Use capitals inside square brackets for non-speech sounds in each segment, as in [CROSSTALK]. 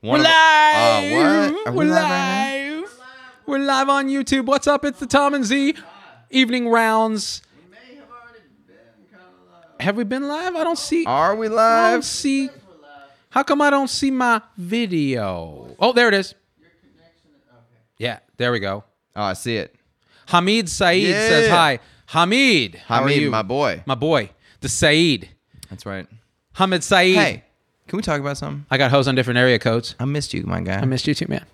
One We're of- live. Uh, what? Are we We're live right live. We're live on YouTube. What's up? It's the Tom and Z evening rounds. Have we been live? I don't see. Are we live? I don't see. How come I don't see my video? Oh, there it is. Yeah, there we go. Oh, I see it. Hamid Saeed Yeah. says hi. Hamid, how are Hamid, you? my boy. My boy, the Saeed. That's right. Hamid Saeed. Hey, can we talk about something? I got hoes on different area codes. I missed you, my guy. I missed you too, man.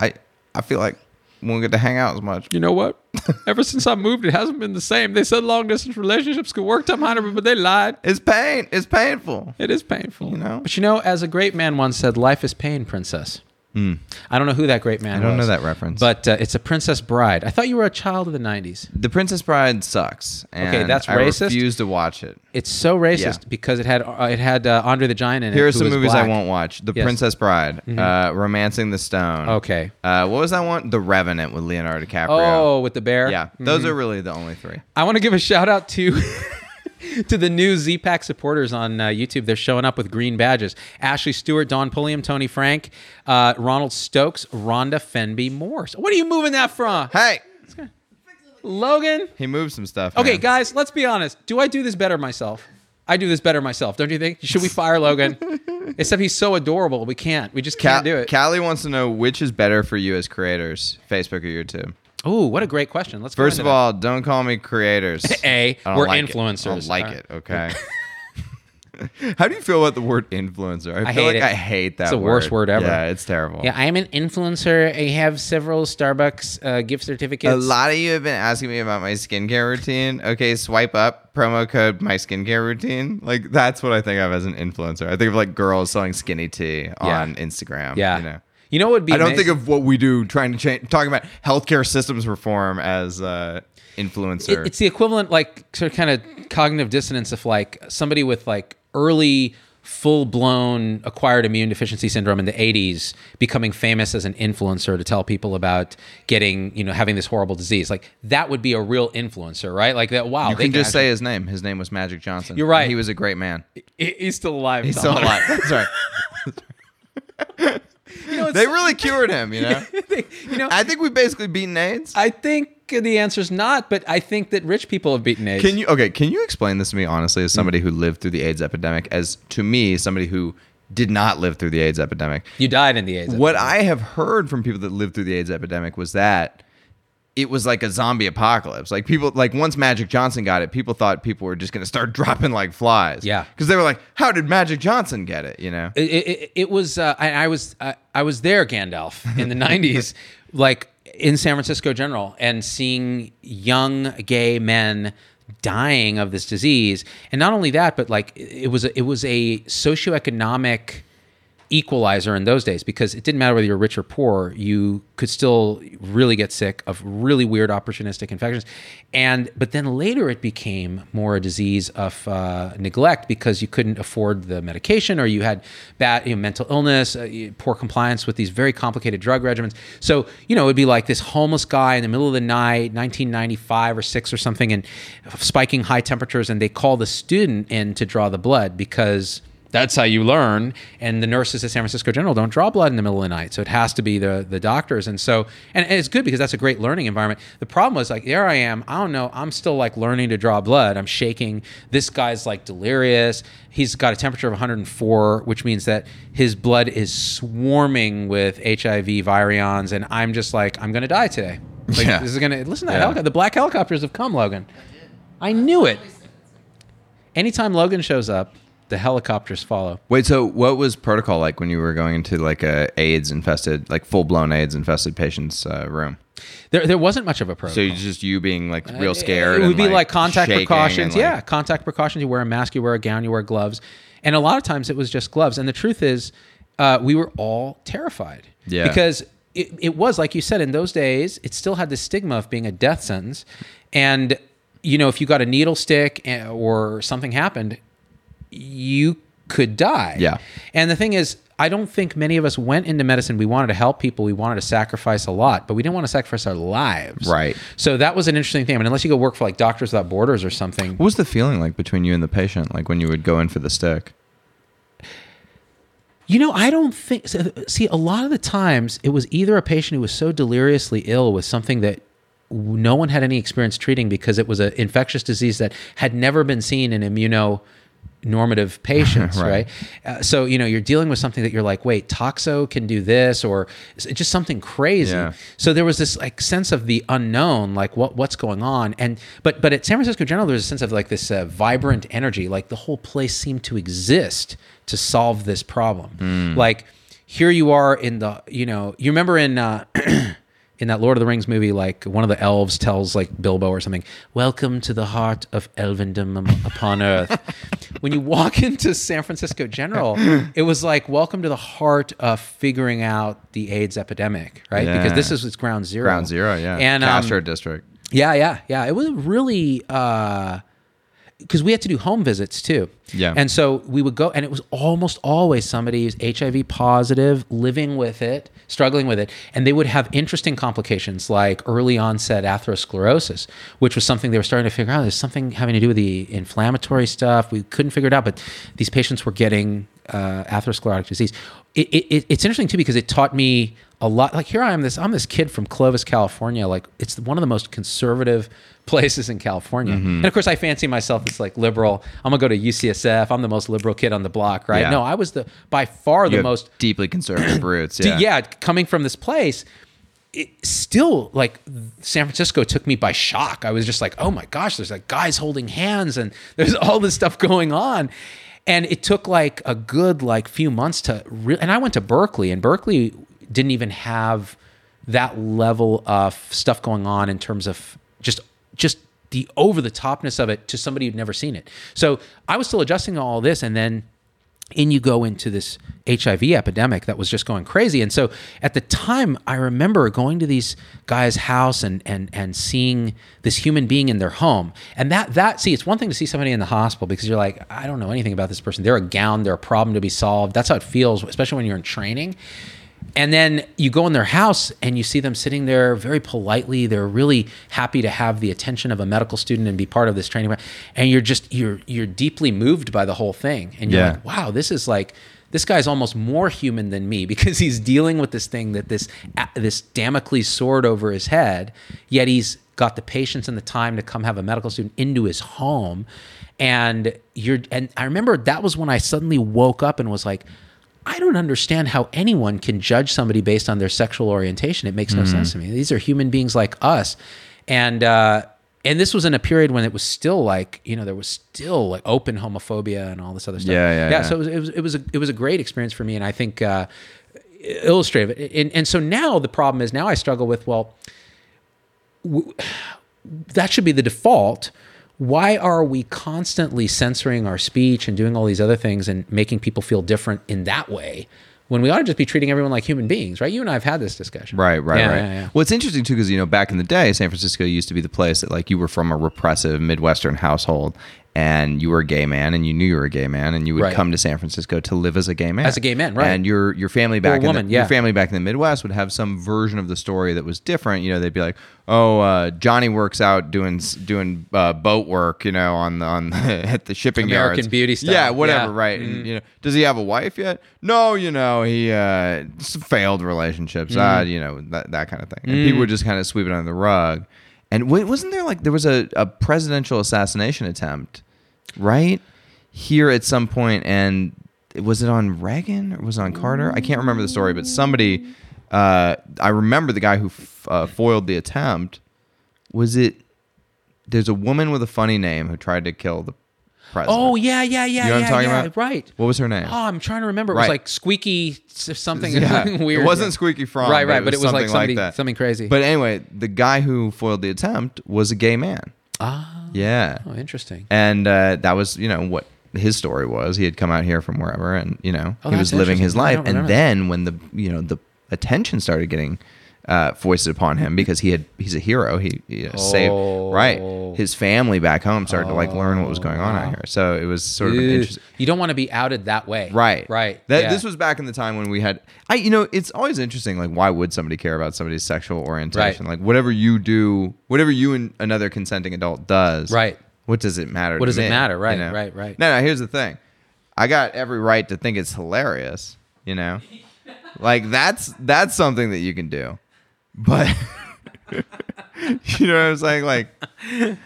I I feel like we won't get to hang out as much. You know what? [LAUGHS] Ever since I moved, it hasn't been the same. They said long distance relationships could work, Tom Heineman, but they lied. It's pain. It's painful. It is painful. You know? But you know, as a great man once said, life is pain, princess. I don't know who that great man. I don't was, know that reference. But uh, it's a Princess Bride. I thought you were a child of the 90s. The Princess Bride sucks. And Okay, that's racist. I refuse to watch it. It's so racist Yeah. because it had uh, it had uh, Andre the Giant in it. Here are some movies black. I won't watch: The Yes. Mm-hmm. Princess Bride, uh, Romancing the Stone. Okay. Uh, what was that one? The Revenant with Leonardo DiCaprio. Oh, with the bear. yeah. Those are really the only three. I want to give a shout out to [LAUGHS] [LAUGHS] to the new Z-Pack supporters on uh, YouTube. They're showing up with green badges. Ashley Stewart, Don Pulliam, Tony Frank, uh, Ronald Stokes, Rhonda Fenby Morse. What are you moving that from? Hey, Logan? he moved some stuff. Okay, man. guys, let's be honest. Do I do this better myself? I do this better myself, don't you think? Should we fire Logan? [LAUGHS] Except he's so adorable. We can't. We just can't do it. Callie wants to know which is better for you as creators, Facebook or YouTube. Oh, what a great question. Let's First of all, don't call me creators. [LAUGHS] A, I we're like it. I influencers. don't like Uh, it. Okay. [LAUGHS] [LAUGHS] How do you feel about the word influencer? I, I feel hate like it. I hate that. It's the worst word ever. Yeah, it's terrible. Yeah, I'm an influencer. I have several Starbucks uh, gift certificates. A lot of you have been asking me about my skincare routine. Okay, swipe up promo code my skincare routine. Like that's what I think of as an influencer. I think of like girls selling skinny tea Yeah. on Instagram. Yeah. you know. You know what would be I don't amazing? think of what we do trying to change, talking about healthcare systems reform as uh, influencer. It- it's the equivalent, like sort of kind of cognitive dissonance of like somebody with like early full blown acquired immune deficiency syndrome in the 80s becoming famous as an influencer to tell people about getting, you know, having this horrible disease. Like that would be a real influencer, right? Like that, wow. you they can just actually- say his name. His name was Magic Johnson. You're right. He was a great man. He- he's still alive. He's still alive. [LAUGHS] That's right. [LAUGHS] You know, They really [LAUGHS] cured him. You know. [LAUGHS] you know, I think we've basically beaten AIDS. I think the answer is not, but I think that rich people have beaten AIDS. Can you okay? Can you explain this to me honestly, as mm. somebody who lived through the AIDS epidemic, as to me, somebody who did not live through the AIDS epidemic? You died in the AIDS. What I have heard from people that lived through the AIDS epidemic was that it was like a zombie apocalypse. Like people, like once Magic Johnson got it, people thought people were just going to start [LAUGHS] dropping like flies. Yeah. because they were like, "How did Magic Johnson get it?" You know. it, it, it was uh, I, I was I, I was there Gandalf in the [LAUGHS] 90s like in San Francisco General and seeing young gay men dying of this disease and not only that but like it was a, it was a socioeconomic equalizer in those days because it didn't matter whether you're rich or poor you could still really get sick of really weird opportunistic infections. And but then later it became more a disease of uh, neglect because you couldn't afford the medication or you had bad you know, mental illness uh, poor compliance with these very complicated drug regimens. So you know it'd be like this homeless guy in the middle of the night 1995 or 6 or something and spiking high temperatures and they call the student in to draw the blood because that's how you learn. And the nurses at San Francisco General don't draw blood in the middle of the night, so it has to be the the doctors. And so, and, and it's good because that's a great learning environment. The problem was like, there I am. I don't know. I'm still like learning to draw blood. I'm shaking. This guy's like delirious. He's got a temperature of 104, which means that his blood is swarming with HIV virions, and I'm just like, I'm gonna die today. Like, Yeah. This is gonna listen to that Yeah. helicopter. The black helicopters have come, Logan. I knew it. Anytime Logan shows up, the helicopters follow. Wait, so what was protocol like when you were going into like a AIDS infested, like full blown AIDS infested patient's uh, room? There, there wasn't much of a protocol. So just you being like real scared. Uh, It would be like, contact precautions. like- yeah, contact precautions. You wear a mask, you wear a gown, you wear gloves, and a lot of times it was just gloves. And the truth is, uh, we were all terrified. Yeah. Because it, it was, like you said, in those days, it still had the stigma of being a death sentence. And, you know, if you got a needle stick eh, or something happened, you could die. Yeah. And the thing is, I don't think many of us went into medicine. We wanted to help people. We wanted to sacrifice a lot, but we didn't want to sacrifice our lives. Right. So that was an interesting thing. I mean, unless you go work for like Doctors Without Borders or something. What was the feeling like between you and the patient, like when you would go in for the stick? You know, I don't think. See, a lot of the times it was either a patient who was so deliriously ill with something that no one had any experience treating because it was an infectious disease that had never been seen in immunonormative [LAUGHS] patients, Right. right? Uh, so, you know, you're dealing with something that you're like, wait, Toxo can do this or just something crazy. Yeah. So there was this like sense of the unknown, like what what's going on, and but but at San Francisco General, there's a sense of like this uh, vibrant energy, like the whole place seemed to exist to solve this problem. Like here you are in the, you know, you remember in. Uh, [CLEARS THROAT] In that Lord of the Rings movie, like one of the elves tells like Bilbo or something, "Welcome to the heart of elvendom upon earth." [LAUGHS] when you walk into San Francisco General, it was like, "Welcome to the heart of figuring out the AIDS epidemic," right? Because this is its ground zero. Ground zero, yeah. And um, Castro district. yeah, yeah, yeah. It was really because we had to do home visits too. Yeah. And so we would go, and it was almost always somebody who's HIV positive, living with it, struggling with it, and they would have interesting complications like early onset atherosclerosis, which was something they were starting to figure out. There's something having to do with the inflammatory stuff. We couldn't figure it out, but these patients were getting uh, atherosclerotic disease. It, it, it- it's interesting too because it taught me a lot. Like here I am, this I'm this kid from Clovis, California. Like it's one of the most conservative [LAUGHS] places in California, Mm-hmm. and of course I fancy myself as like liberal. I'm gonna go to UCSF. I'm the most liberal kid on the block, right? Yeah. No, I was the by far You the most deeply conservative [CLEARS THROAT] roots. Yeah. yeah, coming from this place, it still like San Francisco took me by shock. I was just like, oh my gosh, there's like guys holding hands and there's all this stuff going on. And it took like a good like few months to re- and I went to Berkeley and Berkeley didn't even have that level of stuff going on in terms of just just the over the topness of it to somebody who'd never seen it. So I was still adjusting to all this and then in you go into this HIV epidemic that was just going crazy. And so at the time, I remember going to these guys' house and and and seeing this human being in their home. And that that see, it's one thing to see somebody in the hospital because you're like, I don't know anything about this person. They're a gown, they're a problem to be solved. That's how it feels, especially when you're in training. And then you go in their house and you see them sitting there very politely. They're really happy to have the attention of a medical student and be part of this training. And you're just you're you're deeply moved by the whole thing. And you're Yeah. like, wow, this is like this guy's almost more human than me [LAUGHS] because he's dealing with this thing that this this Damocles sword over his head. Yet he's got the patience and the time to come have a medical student into his home. And you're and I remember that was when I suddenly woke up and was like, I don't understand how anyone can judge somebody based on their sexual orientation. It makes no sense to me. These are human beings like us, and uh, and this was in a period when it was still like you know there was still like open homophobia and all this other stuff. Yeah, yeah, yeah. So it was it was it was a, it was a great experience for me, and I think uh, illustrative. And, and so now the problem is now I struggle with well, w- [SIGHS] that should be the default. Why are we constantly censoring our speech and doing all these other things and making people feel different in that way when we ought to just be treating everyone like human beings, right? You and I have had this discussion. Right, right, Yeah, right. yeah, yeah. Well, it's interesting too because you know back in the day, San Francisco used to be the place that like you were from a repressive Midwestern household and you were a gay man and you knew you were a gay man and you would Right. come to San Francisco to live as a gay man. As a gay man, right. And your your family back in woman, the, yeah. your family back in the Midwest would have some version of the story that was different. You know, they'd be like, "Oh, uh, Johnny works out doing s- doing uh, boat work, you know, on the on the, [LAUGHS] at the shipping American yards. Beauty style. Yeah, whatever, Yeah. Mm-hmm. right? And, you know, does he have a wife yet? No, you know, he uh, s- failed relationships. Ah, Mm. you know that that kind of thing. And people would just kind of sweep it under the rug. And wasn't there like there was a, a presidential assassination attempt, right? Here at some point, and was it on Reagan or was it on Carter? I can't remember the story, but somebody. Uh, I remember the guy who f- uh, foiled the attempt. Was it? There's a woman with a funny name who tried to kill the president. Oh yeah, yeah, yeah, You know what I'm yeah, talking yeah, about? Right. What was her name? Oh, I'm trying to remember. It Right. was like squeaky something Yeah. [LAUGHS] weird. It wasn't Squeaky Fromme, Right, but right. it But it was was like something like that. something crazy. But anyway, the guy who foiled the attempt was a gay man. ah, Yeah. oh, interesting. And uh, that was, you know, what, his story was. He had come out here from wherever, and you know Oh, he was living his life. And then when the you know the attention started getting uh, foisted upon him because he had he's a hero. He, he uh, saved right Oh. his family back home started to like learn what was going on out here. So it was sort of an interesting. You don't want to be outed that way. Right. Right. That yeah. this was back in the time when we had I you know, it's always interesting like why would somebody care about somebody's sexual orientation? Right. Like whatever you do, whatever you and another consenting adult does. Right. What does it matter? What does it matter? Right, you know? right, right. No, no, here's the thing. I got every right to think it's hilarious, you know? [LAUGHS] like that's that's something that you can do. But [LAUGHS] you know what I'm saying? Like [LAUGHS] yeah.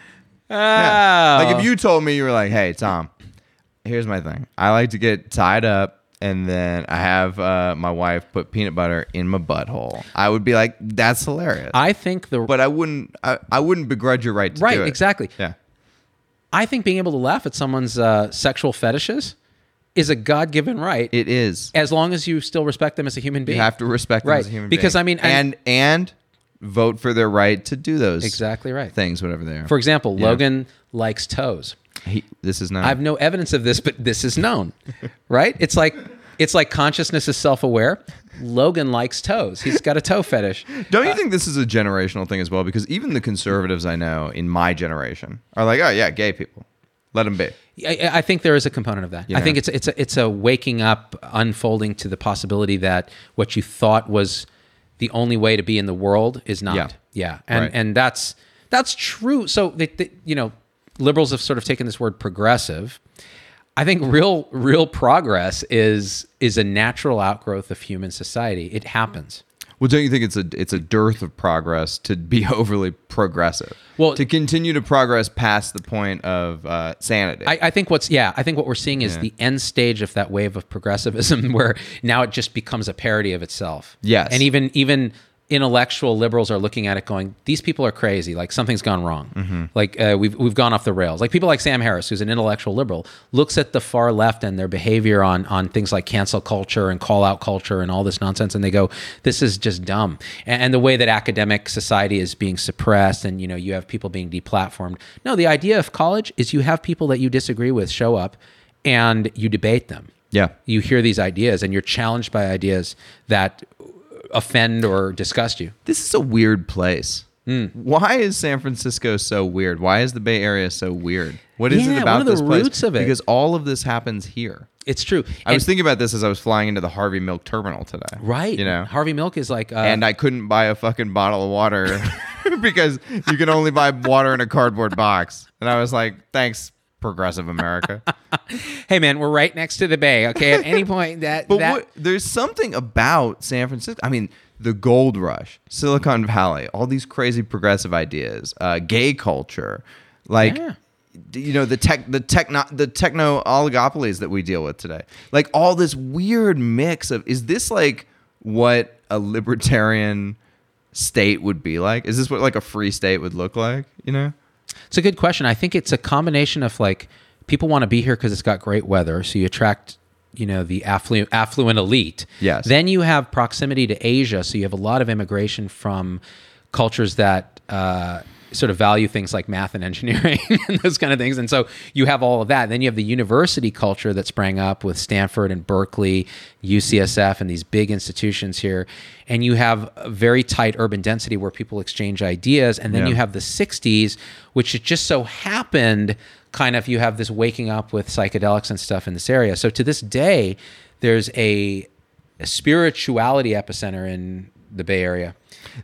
Like Oh. if you told me you were like, "Hey, Tom, here's my thing. I like to get tied up and then I have uh, my wife put peanut butter in my butthole." I would be like, "That's hilarious." I think the but I wouldn't. I, I wouldn't begrudge your right to right do it. exactly. Yeah. I think being able to laugh at someone's uh, sexual fetishes is a God-given right, It is. as long as you still respect them as a human being. You have to respect them Right. as a human Because, being. I mean, and- and and vote for their right to do those Exactly right. things, whatever they are. For example, Yeah. Logan likes toes. he, this is not. I have no evidence of this, but this is known, [LAUGHS] right? It's like it's like consciousness is self-aware. Logan likes toes. He's got a toe fetish. Don't you uh, think this is a generational thing as well? Because even the conservatives I know in my generation are like, "Oh yeah, gay people, let them be." I, I think there is a component of that. I think it's it's a, it's a waking up, unfolding to the possibility that what you thought was the only way to be in the world is not. Yeah. Yeah, and Right. and that's that's true. So they, they, you know, liberals have sort of taken this word progressive. I think real real progress is is a natural outgrowth of human society. It happens. Well, don't you think it's a it's a dearth of progress to be [LAUGHS] overly progressive? Well- to continue to progress past the point of uh, sanity. I, I think what's yeah, I think what we're seeing is Yeah. the end stage of that wave of progressivism, [LAUGHS] where now it just becomes a parody of itself. Yes. and even even intellectual liberals are looking at it, going, "These people are crazy. Like something's gone wrong. Mm-hmm. Like uh, we've we've gone off the rails." Like people like Sam Harris, who's an intellectual liberal, looks at the far left and their behavior on on things like cancel culture and call out culture and all this nonsense, and they go, "This is just dumb." And, and the way that academic society is being suppressed, and you know, you have people being deplatformed. No, the idea of college is you have people that you disagree with show up, and you debate them yeah. you hear these ideas and you're challenged by ideas that offend or disgust you. This is a weird place. Hmm. Why is San Francisco so weird? Why is the Bay Area so weird? What is Yeah, it about this place? roots of it? Because all of this happens here. It's true. I was thinking about this as I was flying into the Harvey Milk Terminal today. right. You know, Harvey Milk is like, uh, and I couldn't buy a fucking bottle of water [LAUGHS] [LAUGHS] because you can only buy water in a cardboard box. And I was like, thanks, progressive America. [LAUGHS] hey man, we're right next to the bay. Okay, at any point that [LAUGHS] But that what, there's something about San Francisco. I mean, the gold rush, Silicon Valley, all these crazy progressive ideas, uh, gay culture, like Yeah. you know the tech, the techno, the techno oligopolies that we deal with today. Like all this weird mix of. Is this like what a libertarian state would be like? Is this what like a free state would look like? You know? It's a good question. I think it's a combination of like people want to be here because it's got great weather, so you attract you know the affluent affluent elite. Yes. Then you have proximity to Asia, so you have a lot of immigration from cultures that uh, sort of value things like math and engineering [LAUGHS] and those kind of things. And so you have all of that. And Then you have the university culture that sprang up with Stanford and Berkeley, UCSF, and these big institutions here. And you have a very tight urban density where people exchange ideas. And then Yeah. you have the 60s, which it just so happened kind of you have this waking up with psychedelics and stuff in this area. So to this day, there's a, a spirituality epicenter in the Bay Area.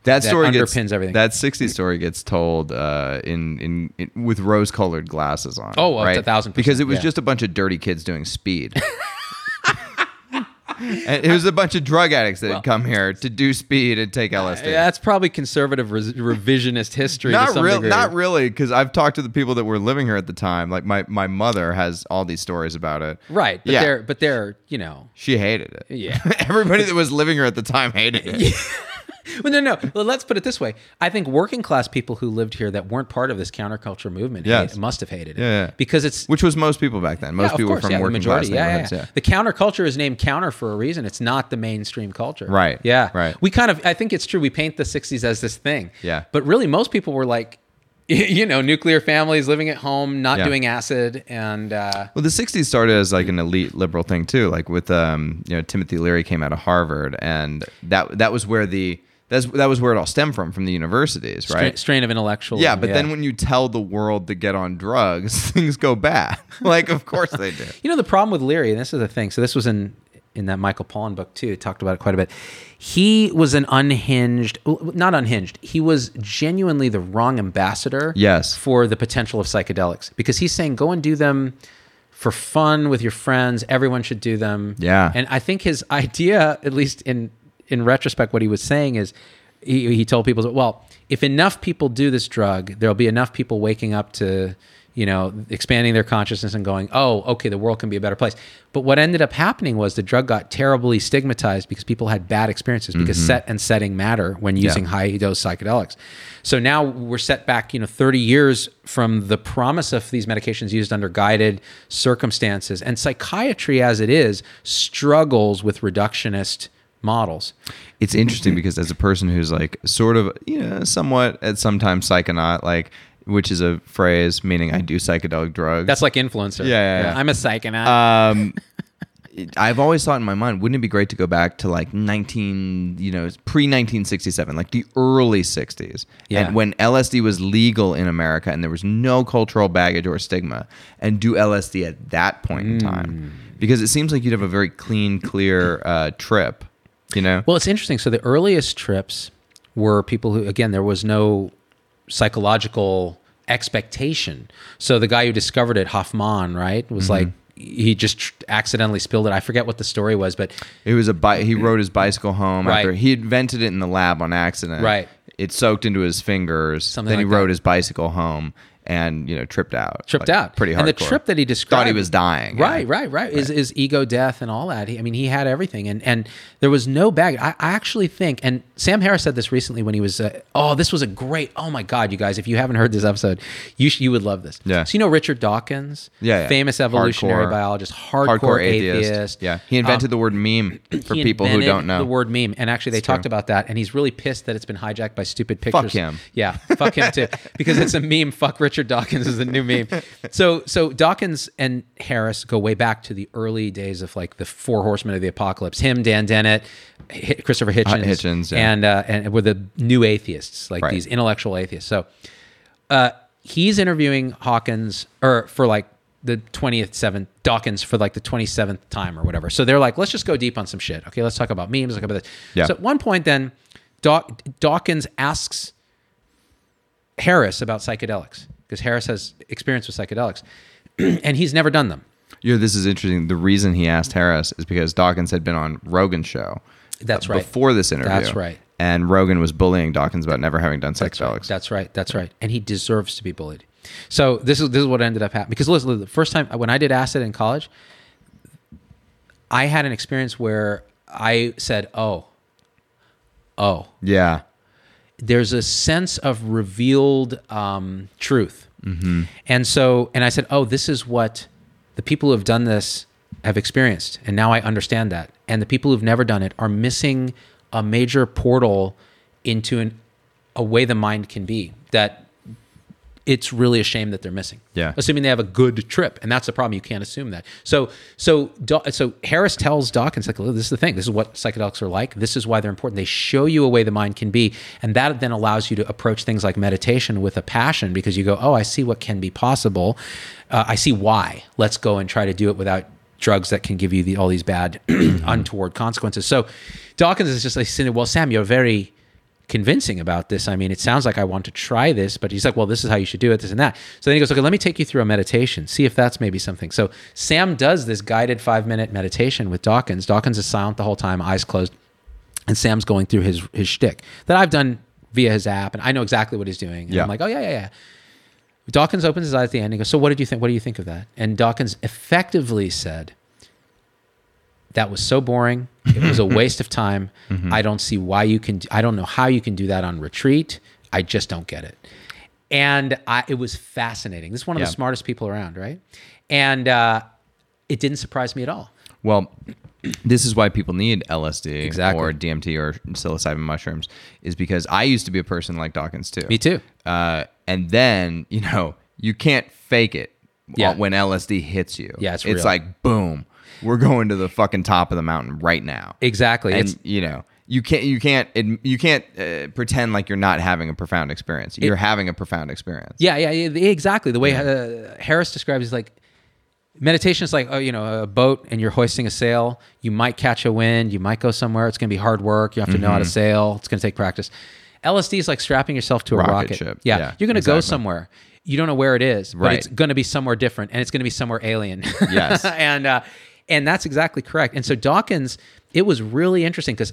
That That story gets, underpins everything. That 60s story gets told uh, in, in in with rose-colored glasses on. Oh, well, it's right? a thousand Because it was yeah. just a bunch of dirty kids doing speed. [LAUGHS] and it was a bunch of drug addicts that had come here to do speed and take LSD. Yeah, that's probably conservative res- revisionist history. to not real, not really, because I've talked to the people that were living here at the time. Like my, my mother has all these stories about it. right. But yeah, they're but they're you know she hated it. Yeah. [LAUGHS] everybody that was living here at the time hated it. [LAUGHS] [LAUGHS] well no no well, let's put it this way I think working class people who lived here that weren't part of this counterculture movement Yes. hate- must have hated it Yeah, yeah. because it's Which was most people back then. Most yeah, people course, were from yeah, the working majority. class neighborhoods. yeah. The counterculture is named counter for a reason. It's not the mainstream culture. Right, Yeah. right. We kind of, I think it's true. We paint the '60s as this thing. Yeah. But really, most people were like, [LAUGHS] you know, nuclear families living at home, not Yeah. doing acid, and uh, Well, the '60s started as like an elite liberal thing too, like with um, you know Timothy Leary came out of Harvard, and that that was where the that's that was where it all stemmed from from the universities, right? strain of intellectual. yeah, but then when you tell the world to get on drugs, [LAUGHS] things go bad. [LAUGHS] like, of course they do. You know the problem with Leary, and this is the thing. So this was in in that Michael Pollan book too. It talked about it quite a bit. He was an unhinged, not unhinged. He was genuinely the wrong ambassador. Yes. For the potential of psychedelics, because he's saying go and do them for fun with your friends. Everyone should do them. Yeah. And I think his idea, at least in in retrospect, what he was saying is. He, he told people, well, if enough people do this drug, there'll be enough people waking up to you know, expanding their consciousness and going, oh, okay, the world can be a better place. But what ended up happening was the drug got terribly stigmatized because people had bad experiences because mm-hmm. set and setting matter when using high dose psychedelics. So now we're set back, you know, 30 years from the promise of these medications used under guided circumstances. And psychiatry as it is struggles with reductionist models. It's interesting because as a person who's like sort of, you know, somewhat at sometimes psychonaut, like, which is a phrase meaning I do psychedelic drugs. That's like influencer. Yeah, yeah, yeah. I'm a psychonaut. um, [LAUGHS] I've always thought in my mind, wouldn't it be great to go back to like 19, you know, pre 1967, like the early 60s, Yeah. and when LSD was legal in America and there was no cultural baggage or stigma, and do LSD at that point in time, because it seems like you'd have a very clean, clear uh, trip, you know? Well, it's interesting. So the earliest trips were people who, again, there was no psychological expectation. So the guy who discovered it, Hofmann, right, was mm-hmm. like he just tr- accidentally spilled it. I forget what the story was, but It was a bi- he rode his bicycle home Right. after he invented it in the lab on accident. Right. It soaked into his fingers. Something then he like that. rode his bicycle home and you know tripped out. tripped Like, out. Pretty hard. And the trip that he described thought he was dying. Right, yeah. right, right. Is is ego death and all that. He, I mean, he had everything, and and there was no bag. I, I actually think, and Sam Harris said this recently when he was. Uh, oh, this was a great. Oh my God, you guys! If you haven't heard this episode, you sh- you would love this. Yeah. So you know Richard Dawkins, Yeah, yeah. famous evolutionary Hardcore- biologist, hardcore, atheist. Yeah, he invented the word meme [CLEARS THROAT] for people who don't know. the word meme, and actually they It's talked true. about that, and he's really pissed that it's been hijacked by stupid pictures. Fuck him. Yeah, fuck him too, [LAUGHS] because it's a meme. Fuck Richard Dawkins is the new meme. So so Dawkins and Harris go way back to the early days of like the Four Horsemen of the Apocalypse. Him, Dan Dennett, Christopher Hitchens, Hitchens, yeah. and uh, and were the new atheists, like Right. these intellectual atheists. So uh, he's interviewing Hawkins or for like the 20th seventh Dawkins for like the 27th time or whatever. So they're like, let's just go deep on some shit. Okay, let's talk about memes. Let's talk about this. Yeah. So at one point, then Daw- Dawkins asks Harris about psychedelics because Harris has experience with psychedelics, [CLEARS THROAT] and he's never done them. You this is interesting. The reason he asked Harris is because Dawkins had been on Rogan's show. That's uh, right. Before this interview. That's right. And Rogan was bullying Dawkins about never having done That's right. That's right. That's right. And he deserves to be bullied. So this is this is what ended up happening. Because listen, the first time when I did acid in college, I had an experience where I said, "Oh, oh." yeah. There's a sense of revealed um, truth, mm-hmm. and so and I said, "Oh, this is what the people who have done this have experienced, and now I understand that." And the people who've never done it are missing a major portal into an, a way the mind can be that it's really a shame that they're missing. Yeah. Assuming they have a good trip, and that's the problem. You can't assume that. So, so, so Harris tells Dawkins like, "This is the thing. This is what psychedelics are like. This is why they're important. They show you a way the mind can be, and that then allows you to approach things like meditation with a passion because you go, oh, I see what can be possible. Uh, I see why. Let's go and try to do it without." drugs that can give you the, all these bad [CLEARS THROAT] untoward consequences so dawkins is just like well sam you're very convincing about this. I mean, it sounds like I want to try this, but he's like, well, this is how you should do it, this and that. So then he goes, okay, let me take you through a meditation, see if that's maybe something. So Sam does this guided five minute meditation with Dawkins. Dawkins is silent the whole time, eyes closed, and Sam's going through his his shtick that I've done via his app, and I know exactly what he's doing. And Yeah. I'm like, oh yeah, yeah, yeah. Dawkins opens his eyes at the end. He goes, "So what did you think? What do you think of that?" And Dawkins effectively said, "That was so boring. It was a [LAUGHS] waste of time. I don't see why you can. I don't know how you can do that on retreat. I just don't get it." And I, it was fascinating. This is one of Yeah. the smartest people around, right? And uh, it didn't surprise me at all. Well, [CLEARS THROAT] this is why people need LSD Exactly. or DMT or psilocybin mushrooms, is because I used to be a person like Dawkins too. Me too. Uh, and then you know you can't fake it Yeah. when LSD hits you. Yeah, it's it's like boom, we're going to the fucking top of the mountain right now. Exactly. and It's- you know you can't you can't you can't uh, pretend like you're not having a profound experience. You're having a profound experience. Yeah, yeah, yeah, exactly. The way uh, Harris describes it is like meditation is like oh, you know, a boat and you're hoisting a sail. You might catch a wind, you might go somewhere. It's going to be hard work. You have to know how to Mm-hmm. sail. It's going to take practice. LSD is like strapping yourself to a Rocket rocket. ship. Yeah, Yeah, you're going to go somewhere. You don't know where it is, but Right. it's going to be somewhere different, and it's going to be somewhere alien. Yes. [LAUGHS] and uh, and that's exactly correct. And so Dawkins, it was really interesting because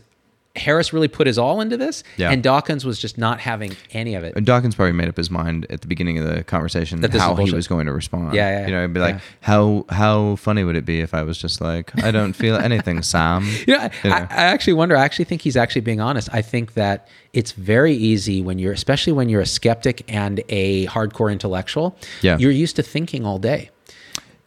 Harris really put his all into this, Yeah. and Dawkins was just not having any of it. And Dawkins probably made up his mind at the beginning of the conversation That how he was going to respond. Yeah, yeah, yeah. You know, be like, Yeah. "How how funny would it be if I was just like, I don't feel anything, [LAUGHS] Sam." You know, I, You know. I, I actually wonder. I actually think he's actually being honest. I think that it's very easy when you're, especially when you're a skeptic and a hardcore intellectual. Yeah. You're used to thinking all day,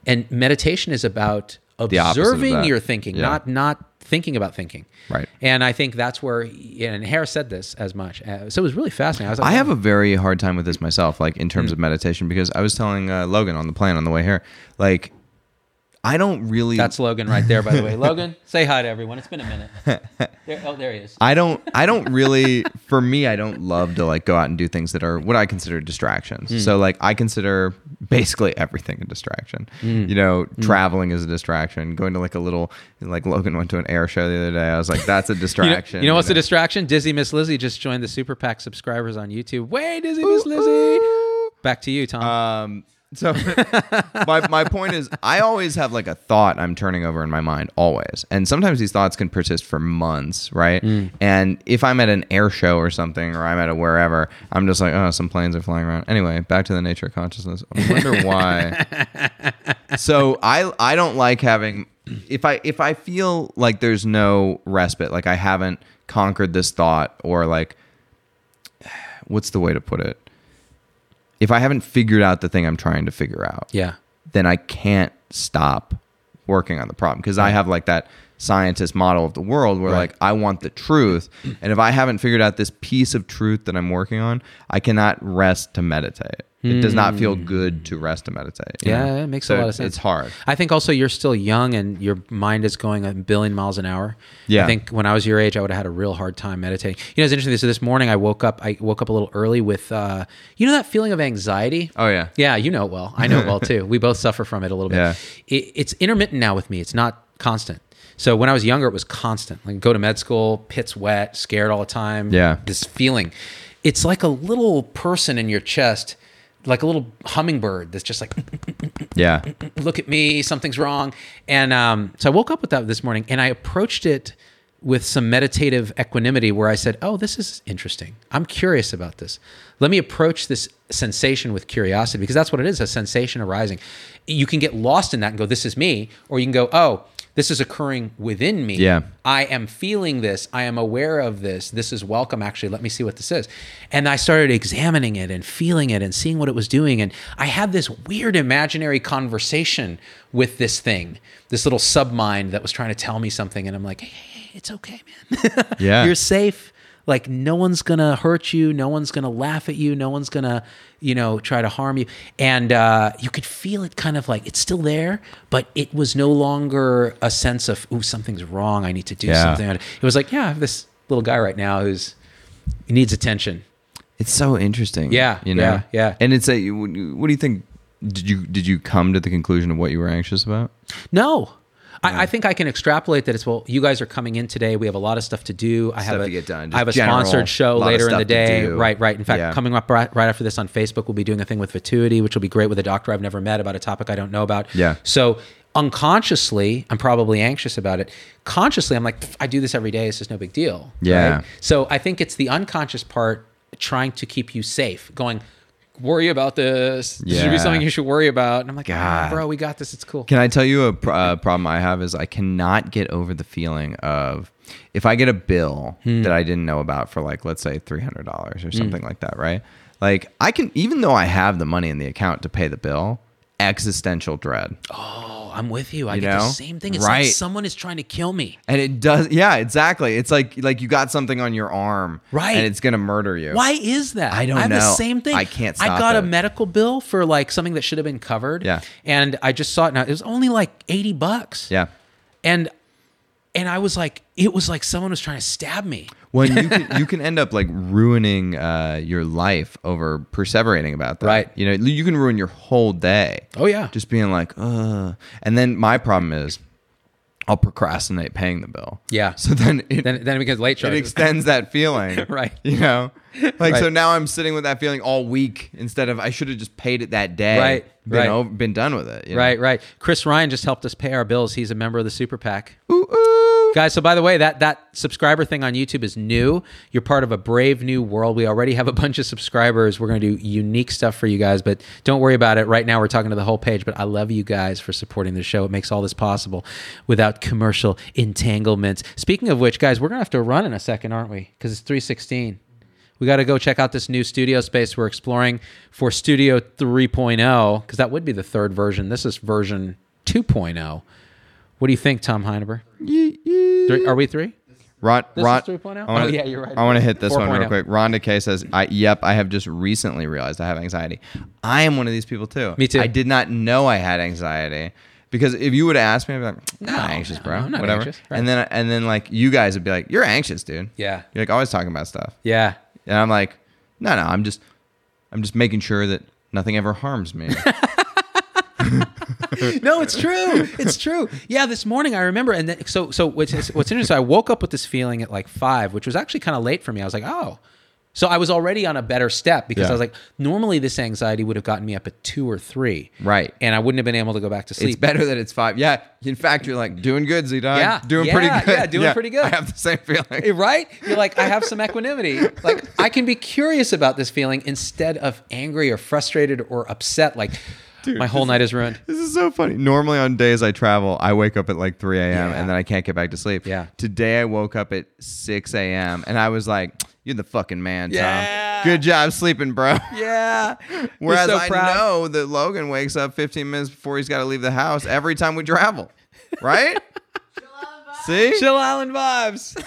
and meditation is about observing your thinking, Yeah. not not thinking about thinking. Right. And I think that's where, and Harris said this as much. Uh, so it was really fascinating. I was like, I have wow. a very hard time with this myself, like in terms of meditation, because I was telling uh, Logan on the plane on the way here, like, I don't really. That's Logan right there, by the way. [LAUGHS] Logan, say hi to everyone. It's been a minute. There, oh, there he is. I don't I don't really for me I don't love to like go out and do things that are what I consider distractions. Hmm. So like I consider basically everything a distraction. Hmm. You know, traveling is a distraction. Going to like a little like Logan went to an air show the other day. I was like that's a [LAUGHS] You know, distraction. you know what's a distraction? Dizzy Miss Lizzie just joined the Super PAC subscribers on YouTube. Way Dizzy Miss Lizzie. Back to you, Tom. Um so my my point is I always have like a thought I'm turning over in my mind always. And sometimes these thoughts can persist for months, right? Mm. And if I'm at an air show or something or I'm at a wherever, I'm just like, oh, some planes are flying around. Anyway, back to the nature of consciousness. I wonder why. [LAUGHS] so I I don't like having if I if I feel like there's no respite, like I haven't conquered this thought or like [SIGHS] what's the way to put it? If I haven't figured out the thing I'm trying to figure out, yeah. then I can't stop working on the problem because I have like that scientist model of the world where Right. like I want the truth and if I haven't figured out this piece of truth that I'm working on, I cannot rest to meditate. It does not feel good to rest and meditate. Hmm. Yeah, know? it makes So a lot of sense. It's hard. I think also you're still young and your mind is going a billion miles an hour. Yeah. I think when I was your age, I would have had a real hard time meditating. You know, it's interesting. So this morning I woke up. I woke up a little early with, uh, you know, that feeling of anxiety. Oh yeah. Yeah, you know it well. I know it well [LAUGHS] too. We both suffer from it a little bit. Yeah. It, it's intermittent now with me. It's not constant. So when I was younger, it was constant. Like go to med school, pits wet, scared all the time. Yeah. This feeling. It's like a little person in your chest, like a little hummingbird that's just like, Yeah. look at me, something's wrong. And um, so I woke up with that this morning and I approached it with some meditative equanimity where I said, Oh, this is interesting. I'm curious about this. Let me approach this sensation with curiosity because that's what it is a sensation arising. You can get lost in that and go, This is me. Or you can go, Oh, this is occurring within me. Yeah. I am feeling this. I am aware of this. This is welcome, actually. Let me see what this is. And I started examining it and feeling it and seeing what it was doing. And I had this weird imaginary conversation with this thing, this little sub mind that was trying to tell me something. And I'm like, hey, it's okay, man. [LAUGHS] Yeah. You're safe. Like, no one's to hurt you. No one's to laugh at you. No one's to, you know, try to harm you. And uh, you could feel it kind of like it's still there, but it was no longer a sense of, ooh, something's wrong. I need to do Yeah. something. It was like, yeah, I have this little guy right now who's, he needs attention. It's so interesting. Yeah, You know? yeah, yeah. And it's a what do you think did you did you come to the conclusion of what you were anxious about? No. I, I think I can extrapolate that it's well. You guys are coming in today. We have a lot of stuff to do. I have a, done, I have a general, sponsored show later in the day. Right, right. In fact, Yeah. coming up right, right after this on Facebook, we'll be doing a thing with Vituity, which will be great with a doctor I've never met about a topic I don't know about. Yeah. So unconsciously, I'm probably anxious about it. Consciously, I'm like, I do this every day. It's just no big deal. Yeah. right? So I think it's the unconscious part trying to keep you safe, going. Worry about this. This should be something you should worry about. And I'm like, ah, God. bro, we got this. It's cool. Can I tell you a pr- uh, problem I have is I cannot get over the feeling of if I get a bill Hmm. that I didn't know about for like let's say three hundred dollars or something like that, right? Like I can even though I have the money in the account to pay the bill, existential dread. Oh, I'm with you. I You get the same thing. It's Right. like someone is trying to kill me. And it does, yeah, exactly. It's like like you got something on your arm, Right. And it's gonna murder you. Why is that? I don't I have the know. same thing. I can't I got it. a medical bill for like something that should have been covered. Yeah. And I just saw it now. It was only like 80 bucks. Yeah. And and I was like, it was like someone was trying to stab me. Well, you can [LAUGHS] you can end up like ruining uh, your life over perseverating about that. Right. You know, you can ruin your whole day. Oh, yeah. Just being like, uh. And then my problem is, I'll procrastinate paying the bill. Yeah. So then it Then then it becomes late it extends that [LAUGHS] feeling. Right. You know? [LAUGHS] Like so now I'm sitting with that feeling all week instead of I should have just paid it that day. Right, Been right. over- been done with it. you know? Right, right. Chris Ryan just helped us pay our bills. He's a member of the Super PAC. Ooh, ooh. Guys, so by the way, that that subscriber thing on YouTube is new. You're part of a brave new world. We already have a bunch of subscribers. We're going to do unique stuff for you guys, but don't worry about it. Right now, we're talking to the whole page. But I love you guys for supporting the show. It makes all this possible without commercial entanglements. Speaking of which, guys, we're going to have to run in a second, aren't we? Because it's 316. We got to go check out this new studio space we're exploring for Studio 3.0, because that would be the third version. This is version 2.0. What do you think, Tom Hinueber? Three, are we three? Ron, This Ron, is 3.0? I wanna- Oh, yeah, you're right. I want to hit this one real 4.0. quick. Rhonda K says, I, "Yep, I have just recently realized I have anxiety. I am one of these people too. Me too. I did not know I had anxiety because if you would have asked me, I'd be like, I'm not No, anxious, no, bro. I'm not Whatever. anxious. Right. And then and then like you guys would be like, you're anxious, dude. Yeah. You're like always talking about stuff. Yeah. And I'm like, no, no, I'm just, I'm just making sure that nothing ever harms me. [LAUGHS] No, it's true. It's true. Yeah, this morning I remember, and then, so so what's what's interesting. I woke up with this feeling at like five, which was actually kind of late for me. I was like, oh. So I was already on a better step because Yeah. I was like, normally this anxiety would have gotten me up at two or three, Right. And I wouldn't have been able to go back to sleep. It's better that it's five. Yeah. In fact, you're like doing good, Z Dog. Yeah. Doing Yeah, pretty good. yeah, doing pretty good. I have the same feeling. Eh, right? You're like, I have some equanimity. Like, I can be curious about this feeling instead of angry or frustrated or upset. Like, my whole night is ruined. This is so funny. Normally on days I travel, I wake up at like 3 a.m. Yeah. and then I can't get back to sleep. Yeah. Today I woke up at 6 a.m. and I was like, "You're the fucking man, Tom. Good job sleeping, bro." [LAUGHS] Yeah. [LAUGHS] Whereas so I know that Logan wakes up 15 minutes before he's got to leave the house every time we travel, [LAUGHS] right? See, Chill Island vibes.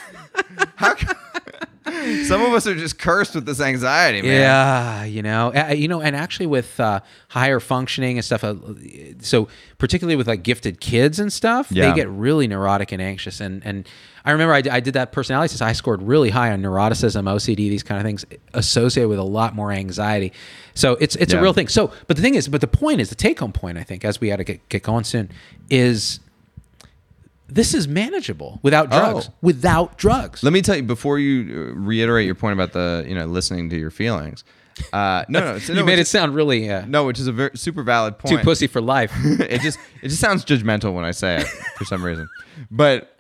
Some of us are just cursed with this anxiety, man. Yeah, you know, uh, you know, and actually with uh, higher functioning and stuff, uh, so particularly with like gifted kids and stuff, Yeah. they get really neurotic and anxious. And and I remember I, I did that personality test. I scored really high on neuroticism, OCD, these kind of things associated with a lot more anxiety. So it's it's Yeah. a real thing. So, but the thing is, but the point is, the take home point, I think, as we had to get, get going soon, is this is manageable without drugs. Oh. Without drugs. Let me tell you before you uh, reiterate your point about the you know listening to your feelings. Uh, no, no, [LAUGHS] you no, made which- it sound really uh, no, which is a very super valid point. too pussy for life. [LAUGHS] it just it just sounds judgmental when I say it for some reason. But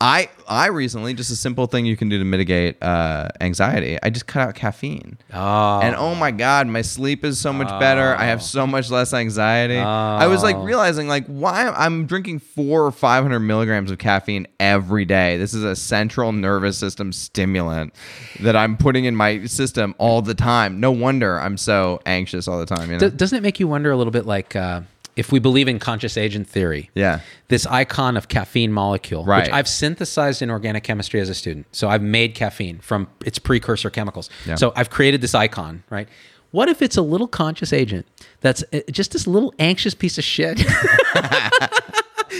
I I recently just a simple thing you can do to mitigate uh, anxiety. I just cut out caffeine. Oh. And oh my god, my sleep is so much better. I have so much less anxiety. I was like Oh. realizing like why I'm drinking four or five hundred milligrams of caffeine every day. This is a central nervous system stimulant that I'm putting in my system all the time. No wonder I'm so anxious all the time. You know? Do- doesn't it make you wonder a little bit like uh, if we believe in conscious agent theory? Yeah. This icon of caffeine molecule, Right. which I've synthesized in organic chemistry as a student. So I've made caffeine from its precursor chemicals. Yeah. So I've created this icon, right? What if it's a little conscious agent that's uh, just this little anxious piece of shit [LAUGHS]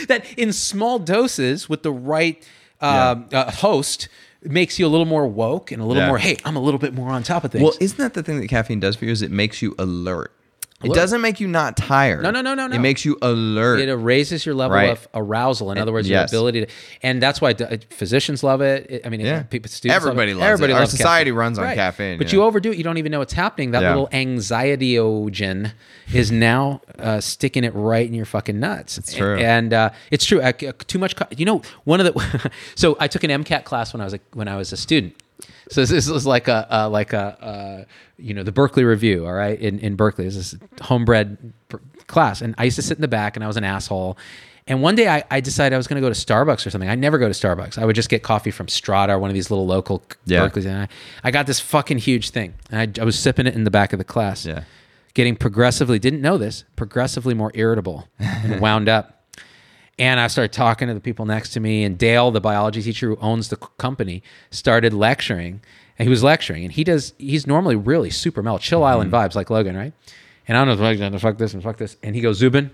that in small doses with the right um, uh, host makes you a little more woke and a little Yeah. more, hey, I'm a little bit more on top of things. Well, isn't that the thing that caffeine does for you? Is it makes you alert. It doesn't make you not tired. No, no, no, no, no. It makes you alert. it raises your level Right. of arousal. In other words, yes. your ability to, and that's why uh, physicians love it. It- I mean, Yeah. people, students, Everybody love loves it. Everybody Our society caffeine. runs on caffeine, But yeah. you overdo it, you don't even know what's happening. That Yeah. little anxietyogen is now uh, sticking it right in your fucking nuts. It's true. and uh, it's true. Uh, too much. co- You know, one of the. [LAUGHS] so I took an MCAT class when I was a, when I was a student. So this was like a uh, like a uh, you know the Berkeley Review, all right, in in Berkeley. This is homebred class, and I used to sit in the back, and I was an asshole. And one day I, I decided I was going to go to Starbucks or something. I never go to Starbucks. I would just get coffee from Strada or one of these little local Yeah. Berkeleys. And I, I got this fucking huge thing, and I, I was sipping it in the back of the class. Yeah. getting progressively, didn't know this, progressively more irritable and wound up. And I started talking to the people next to me, and Dale, the biology teacher who owns the company, started lecturing. And he was lecturing, and he does, he's normally really super mellow, chill mm-hmm. island vibes like Logan, right? And I don't know, fuck this and fuck this. And he goes, Zubin,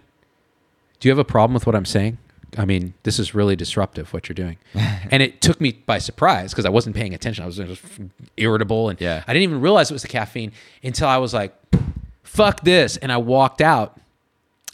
do you have a problem with what I'm saying? I mean, this is really disruptive what you're doing. [LAUGHS] and it took me by surprise because I wasn't paying attention. I was just irritable and Yeah. I didn't even realize it was the caffeine until I was like, fuck this. And I walked out.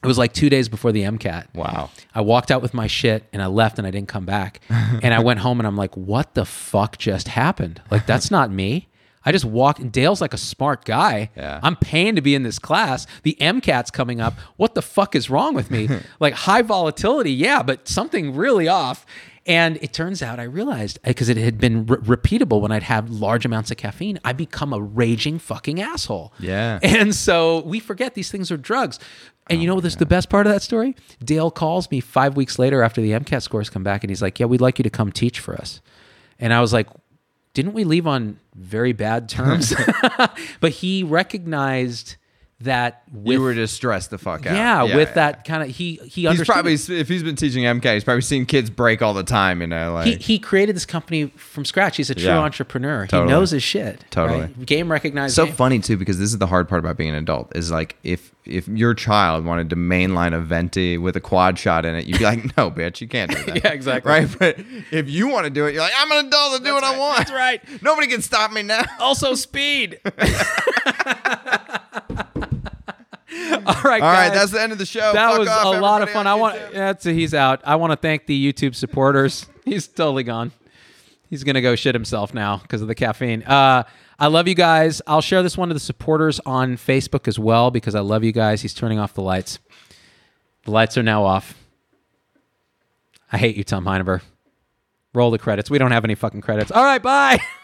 It was like two days before the MCAT. Wow. I walked out with my shit and I left and I didn't come back. and I went home and I'm like, what the fuck just happened? Like, that's not me. I just walked, and Dale's like a smart guy. Yeah. I'm paying to be in this class. The MCAT's coming up. What the fuck is wrong with me? [LAUGHS] like, high volatility, yeah, but something really off. And it turns out I realized uh, because it had been re- repeatable when I'd have large amounts of caffeine, I become a raging fucking asshole. Yeah. [LAUGHS] And so we forget these things are drugs. And you oh know what's the best part of that story? Dale calls me five weeks later after the MCAT scores come back and he's like, Yeah, we'd like you to come teach for us. And I was like, Didn't we leave on very bad terms? [LAUGHS] [LAUGHS] but he recognized that with you were just stressed the fuck out. yeah, with that kind of he he He's probably if he's been teaching MCAT, he's probably seen kids break all the time. You know, like he, he created this company from scratch. He's a true Yeah. entrepreneur. Totally. He knows his shit. Totally. right? Game recognized. so game. funny too because this is the hard part about being an adult is like if if your child wanted to mainline a venti with a quad shot in it, you'd be like, [LAUGHS] no, bitch, you can't do [LAUGHS] that. Yeah, exactly. Right, but if you want to do it, you're like, I'm an adult to do what I want. That's right. Nobody can stop me now. Also, speed. [LAUGHS] [LAUGHS] All right, All right, guys. that's the end of the show. that Fuck was off, a lot of fun. I want that's he's out. I want to thank the YouTube supporters. [LAUGHS] he's totally gone. He's gonna go shit himself now because of the caffeine. Uh, I love you guys. I'll share this one to the supporters on Facebook as well because I love you guys. He's turning off the lights. The lights are now off. I hate you, Tom Hinueber. Roll the credits. We don't have any fucking credits. All right, bye. [LAUGHS]